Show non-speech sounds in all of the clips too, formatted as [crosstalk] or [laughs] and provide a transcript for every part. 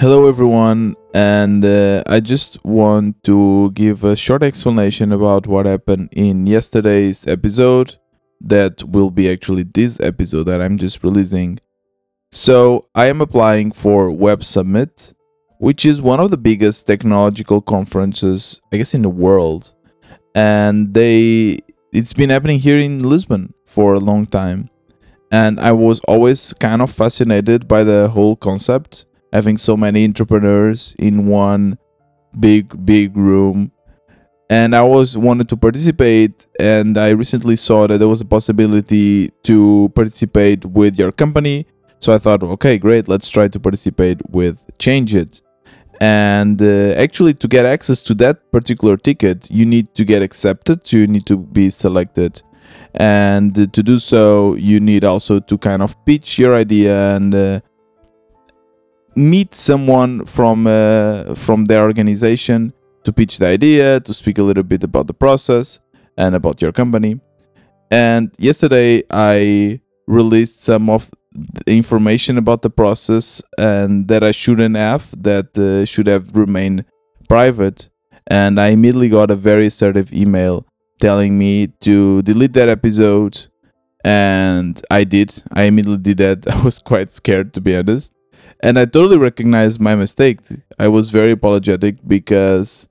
Hello, everyone, and uh, I just want to give a short explanation about what happened in yesterday's episode. That will be actually this episode that I'm just releasing. So, I am applying for Web Summit, which is one of the biggest technological conferences, I guess, in the world. And they it's been happening here in Lisbon for a long time. And I was always kind of fascinated by the whole concept having so many entrepreneurs in one big big room. And i always wanted to participate and i recently saw that there was a possibility to participate with your company. So i thought okay great let's try to participate with Changeit. And uh, actually to get access to that particular ticket you need to get accepted you need to be selected. And to do so you need also to kind of pitch your idea and uh, meet someone from uh, from their organization to pitch the idea, to speak a little bit about the process and about your company. And yesterday I released some of the information about the process and that I shouldn't have, that uh, should have remained private. And I immediately got a very assertive email telling me to delete that episode. And I did. I immediately did that. [laughs] I was quite scared, to be honest and I totally recognize my mistake. I was very apologetic because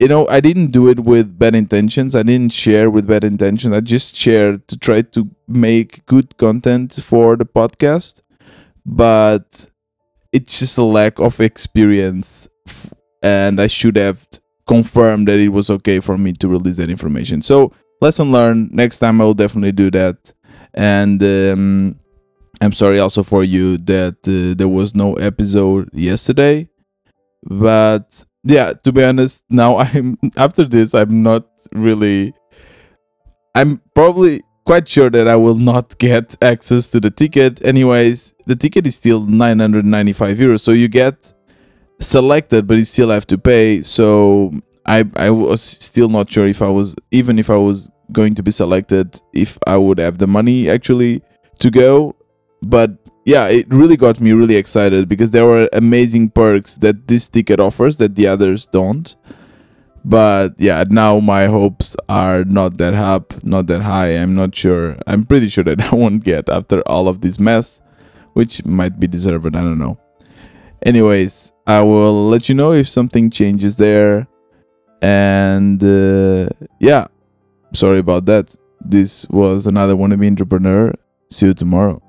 you know, I didn't do it with bad intentions. I didn't share with bad intentions. I just shared to try to make good content for the podcast, but it's just a lack of experience and I should have confirmed that it was okay for me to release that information. So, lesson learned. Next time I will definitely do that. And um, I'm sorry also for you that uh, there was no episode yesterday, but yeah, to be honest, now [laughs] I'm after this I'm not really. I'm probably quite sure that I will not get access to the ticket. Anyways, the ticket is still 995 euros, so you get selected, but you still have to pay. So I I was still not sure if I was even if I was going to be selected, if I would have the money actually to go but yeah, it really got me really excited because there were amazing perks that this ticket offers that the others don't. But yeah, now my hopes are not that up, not that high. I'm not sure. I'm pretty sure that [laughs] I won't get after all of this mess, which might be deserved. I don't know. Anyways, I will let you know if something changes there. And uh, yeah, sorry about that. This was another wannabe entrepreneur. See you tomorrow.